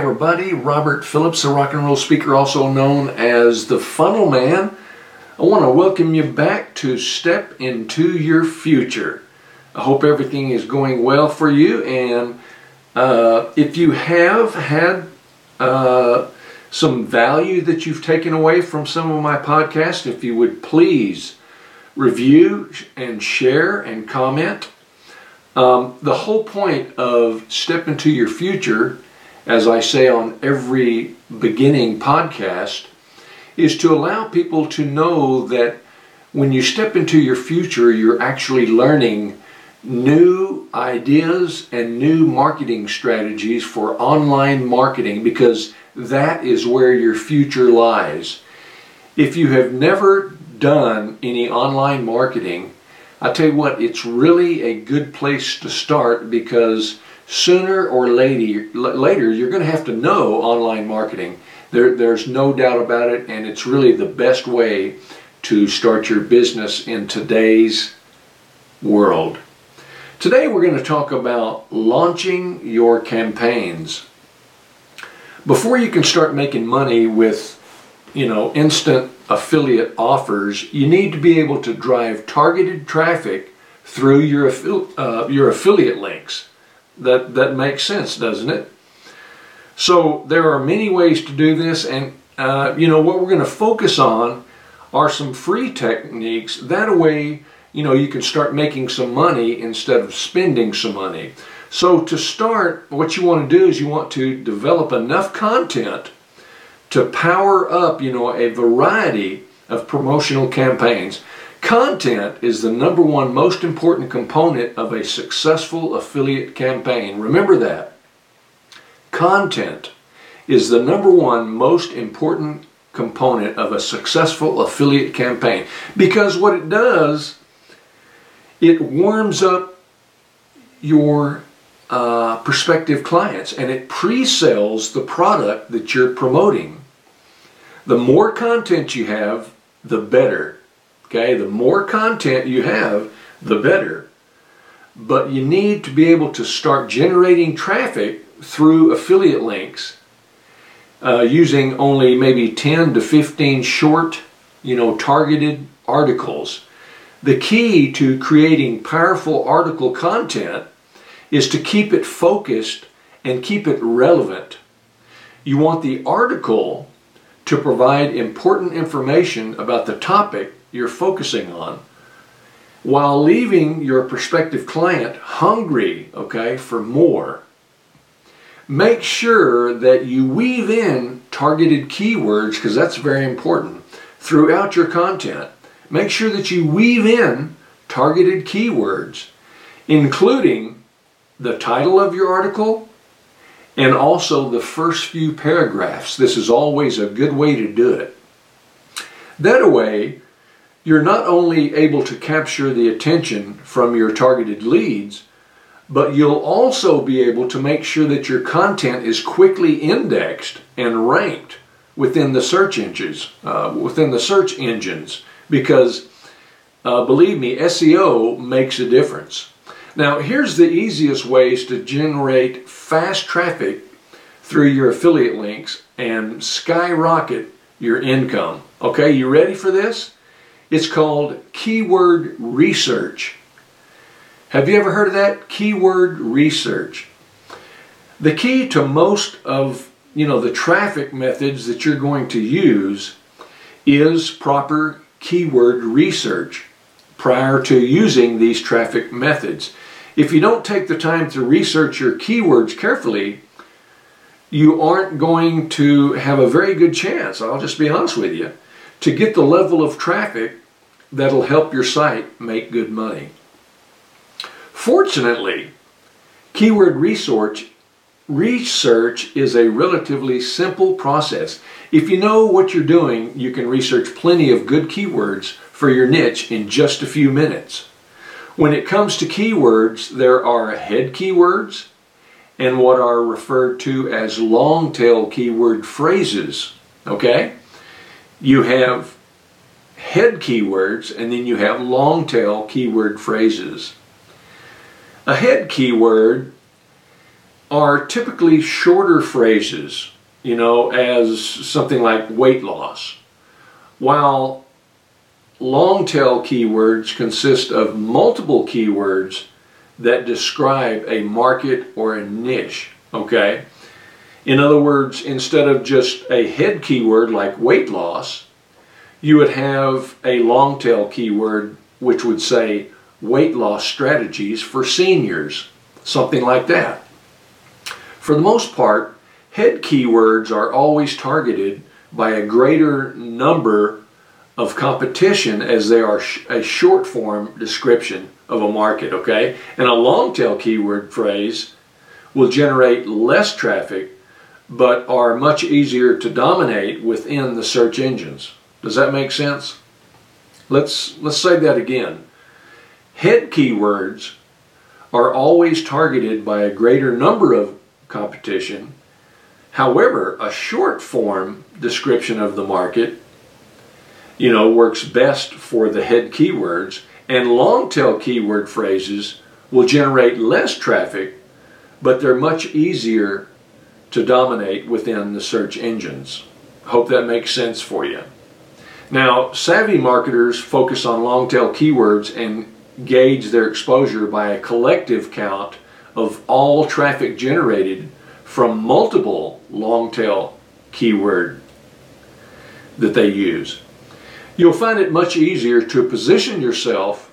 everybody, Robert Phillips, a rock and roll speaker, also known as the Funnel Man. I want to welcome you back to Step Into Your Future. I hope everything is going well for you, and uh, if you have had uh, some value that you've taken away from some of my podcasts, if you would please review and share and comment. Um, the whole point of Step Into Your Future as I say on every beginning podcast, is to allow people to know that when you step into your future, you're actually learning new ideas and new marketing strategies for online marketing because that is where your future lies. If you have never done any online marketing, I tell you what, it's really a good place to start because sooner or later, later you're going to have to know online marketing. There, there's no doubt about it, and it's really the best way to start your business in today's world. Today we're going to talk about launching your campaigns. Before you can start making money with, you know, instant affiliate offers, you need to be able to drive targeted traffic through your, uh, your affiliate links. That, that makes sense, doesn't it? So there are many ways to do this and uh, you know what we're going to focus on are some free techniques. That way, you know, you can start making some money instead of spending some money. So to start, what you want to do is you want to develop enough content to power up, you know, a variety of promotional campaigns. Content is the number one most important component of a successful affiliate campaign. Remember that. Content is the number one most important component of a successful affiliate campaign because what it does, it warms up your uh, prospective clients and it pre-sells the product that you're promoting. The more content you have, the better. Okay, the more content you have, the better. But you need to be able to start generating traffic through affiliate links uh, using only maybe 10 to 15 short, you know, targeted articles. The key to creating powerful article content is to keep it focused and keep it relevant. You want the article to provide important information about the topic you're focusing on while leaving your prospective client hungry, okay, for more. Make sure that you weave in targeted keywords, because that's very important, throughout your content. Make sure that you weave in targeted keywords, including the title of your article and also the first few paragraphs. This is always a good way to do it. That way, you're not only able to capture the attention from your targeted leads, but you'll also be able to make sure that your content is quickly indexed and ranked within the search engines, uh, within the search engines, because uh, believe me, SEO makes a difference. Now, here's the easiest ways to generate fast traffic through your affiliate links and skyrocket your income. Okay, you ready for this? It's called keyword research. Have you ever heard of that? Keyword research. The key to most of you know the traffic methods that you're going to use is proper keyword research prior to using these traffic methods. If you don't take the time to research your keywords carefully, you aren't going to have a very good chance, I'll just be honest with you, to get the level of traffic that'll help your site make good money. Fortunately, keyword research research is a relatively simple process. If you know what you're doing, you can research plenty of good keywords for your niche in just a few minutes. When it comes to keywords, there are head keywords and what are referred to as long tail keyword phrases. Okay? You have head keywords, and then you have long tail keyword phrases. A head keyword are typically shorter phrases, you know, as something like weight loss, while long tail keywords consist of multiple keywords that describe a market or a niche, okay? In other words, instead of just a head keyword like weight loss, you would have a long tail keyword which would say weight loss strategies for seniors, something like that. For the most part, head keywords are always targeted by a greater number of competition as they are a short form description of a market, okay? And a long tail keyword phrase will generate less traffic but are much easier to dominate within the search engines. Does that make sense? Let's, let's say that again. Head keywords are always targeted by a greater number of competition. However, a short form description of the market, you know, works best for the head keywords and long tail keyword phrases will generate less traffic, but they're much easier to dominate within the search engines. Hope that makes sense for you. Now, savvy marketers focus on long tail keywords and gauge their exposure by a collective count of all traffic generated from multiple long tail keyword that they use. You'll find it much easier to position yourself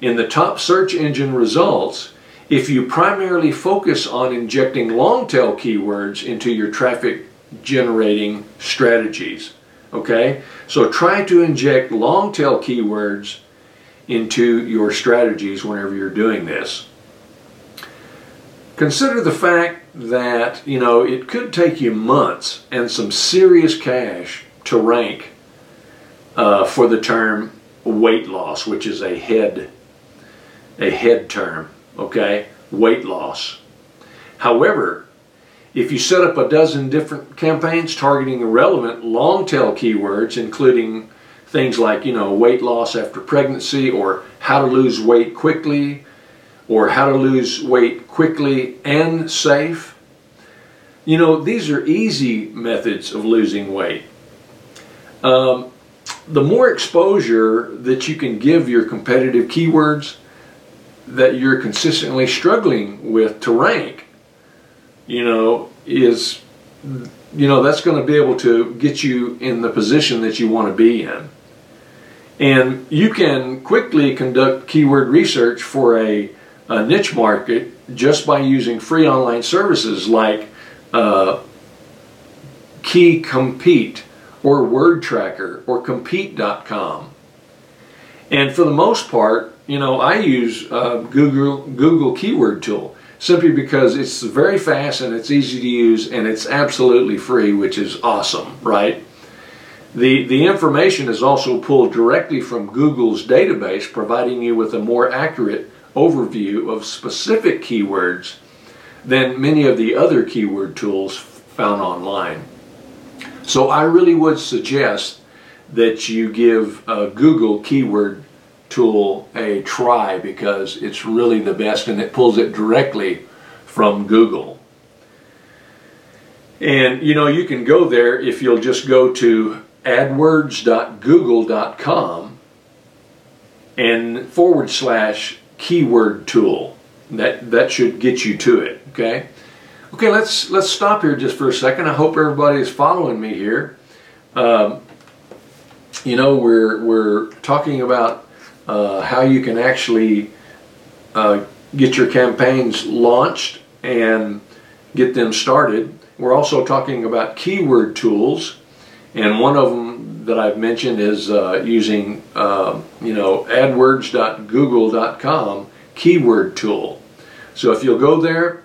in the top search engine results if you primarily focus on injecting long tail keywords into your traffic generating strategies. Okay? So try to inject long tail keywords into your strategies whenever you're doing this. Consider the fact that, you know, it could take you months and some serious cash to rank uh, for the term weight loss, which is a head, a head term, okay? Weight loss. However, if you set up a dozen different campaigns targeting relevant long tail keywords, including things like, you know, weight loss after pregnancy or how to lose weight quickly or how to lose weight quickly and safe, you know, these are easy methods of losing weight. Um, the more exposure that you can give your competitive keywords that you're consistently struggling with to rank, you know, is, you know, that's going to be able to get you in the position that you want to be in. And you can quickly conduct keyword research for a, a niche market just by using free online services like uh, Key Compete or Word Tracker or Compete.com. And for the most part, you know, I use uh, Google Google Keyword Tool simply because it's very fast and it's easy to use and it's absolutely free, which is awesome, right? The, the information is also pulled directly from Google's database, providing you with a more accurate overview of specific keywords than many of the other keyword tools found online. So I really would suggest that you give a Google keyword tool a try because it's really the best and it pulls it directly from Google. And you know, you can go there if you'll just go to adwords.google.com and forward slash keyword tool. That, that should get you to it, okay? Okay, let's, let's stop here just for a second. I hope everybody is following me here. Um, you know, we're, we're talking about uh, how you can actually uh, get your campaigns launched and get them started. We're also talking about keyword tools, and one of them that I've mentioned is uh, using, uh, you know, AdWords.google.com keyword tool. So if you'll go there,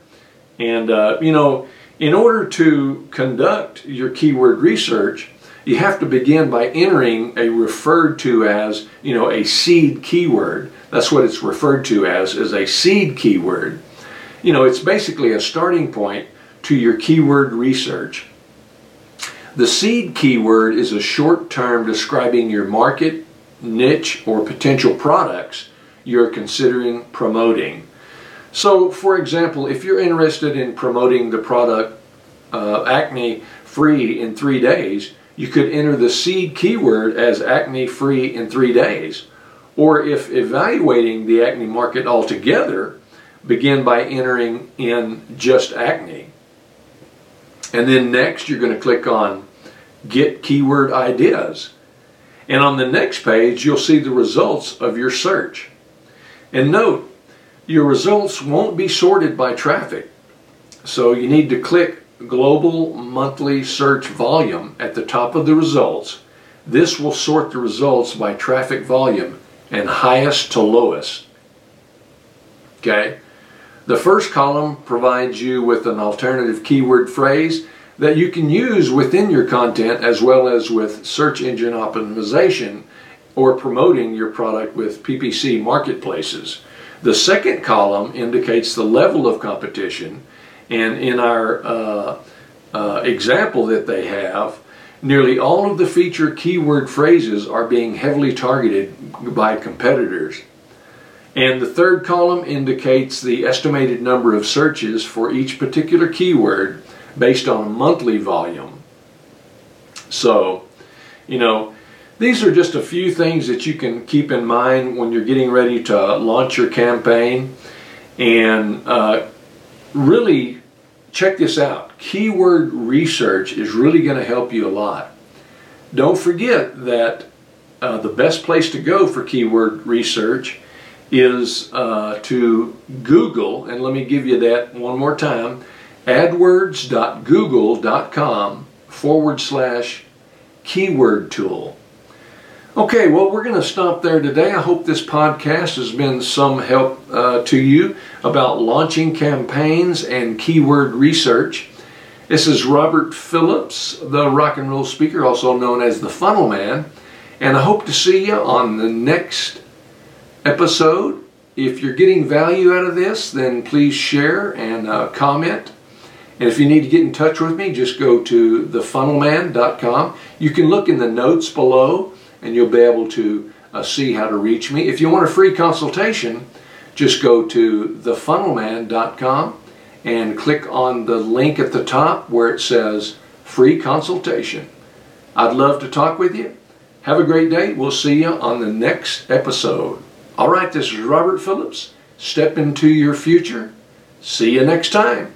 and uh, you know, in order to conduct your keyword research, you have to begin by entering a referred to as, you know, a seed keyword. That's what it's referred to as, as a seed keyword. You know, it's basically a starting point to your keyword research. The seed keyword is a short term describing your market, niche, or potential products you're considering promoting. So, for example, if you're interested in promoting the product uh, acne free in three days, you could enter the seed keyword as acne free in three days. Or if evaluating the acne market altogether, begin by entering in just acne. And then next, you're going to click on Get Keyword Ideas. And on the next page, you'll see the results of your search. And note, your results won't be sorted by traffic. So you need to click Global Monthly Search Volume at the top of the results. This will sort the results by traffic volume and highest to lowest. Okay? The first column provides you with an alternative keyword phrase that you can use within your content as well as with search engine optimization or promoting your product with PPC marketplaces. The second column indicates the level of competition, and in our uh, uh, example that they have, nearly all of the featured keyword phrases are being heavily targeted by competitors. And the third column indicates the estimated number of searches for each particular keyword based on monthly volume. So, you know, these are just a few things that you can keep in mind when you're getting ready to launch your campaign. And uh, really check this out. Keyword research is really going to help you a lot. Don't forget that uh, the best place to go for keyword research is uh, to Google, and let me give you that one more time, adwords.google.com forward slash keyword tool. Okay, well, we're going to stop there today. I hope this podcast has been some help uh, to you about launching campaigns and keyword research. This is Robert Phillips, the rock and roll speaker, also known as the Funnel Man, and I hope to see you on the next episode. If you're getting value out of this, then please share and uh, comment. And if you need to get in touch with me, just go to thefunnelman.com. You can look in the notes below and you'll be able to uh, see how to reach me. If you want a free consultation, just go to thefunnelman.com and click on the link at the top where it says free consultation. I'd love to talk with you. Have a great day. We'll see you on the next episode. All right, this is Robert Phillips. Step into your future. See you next time.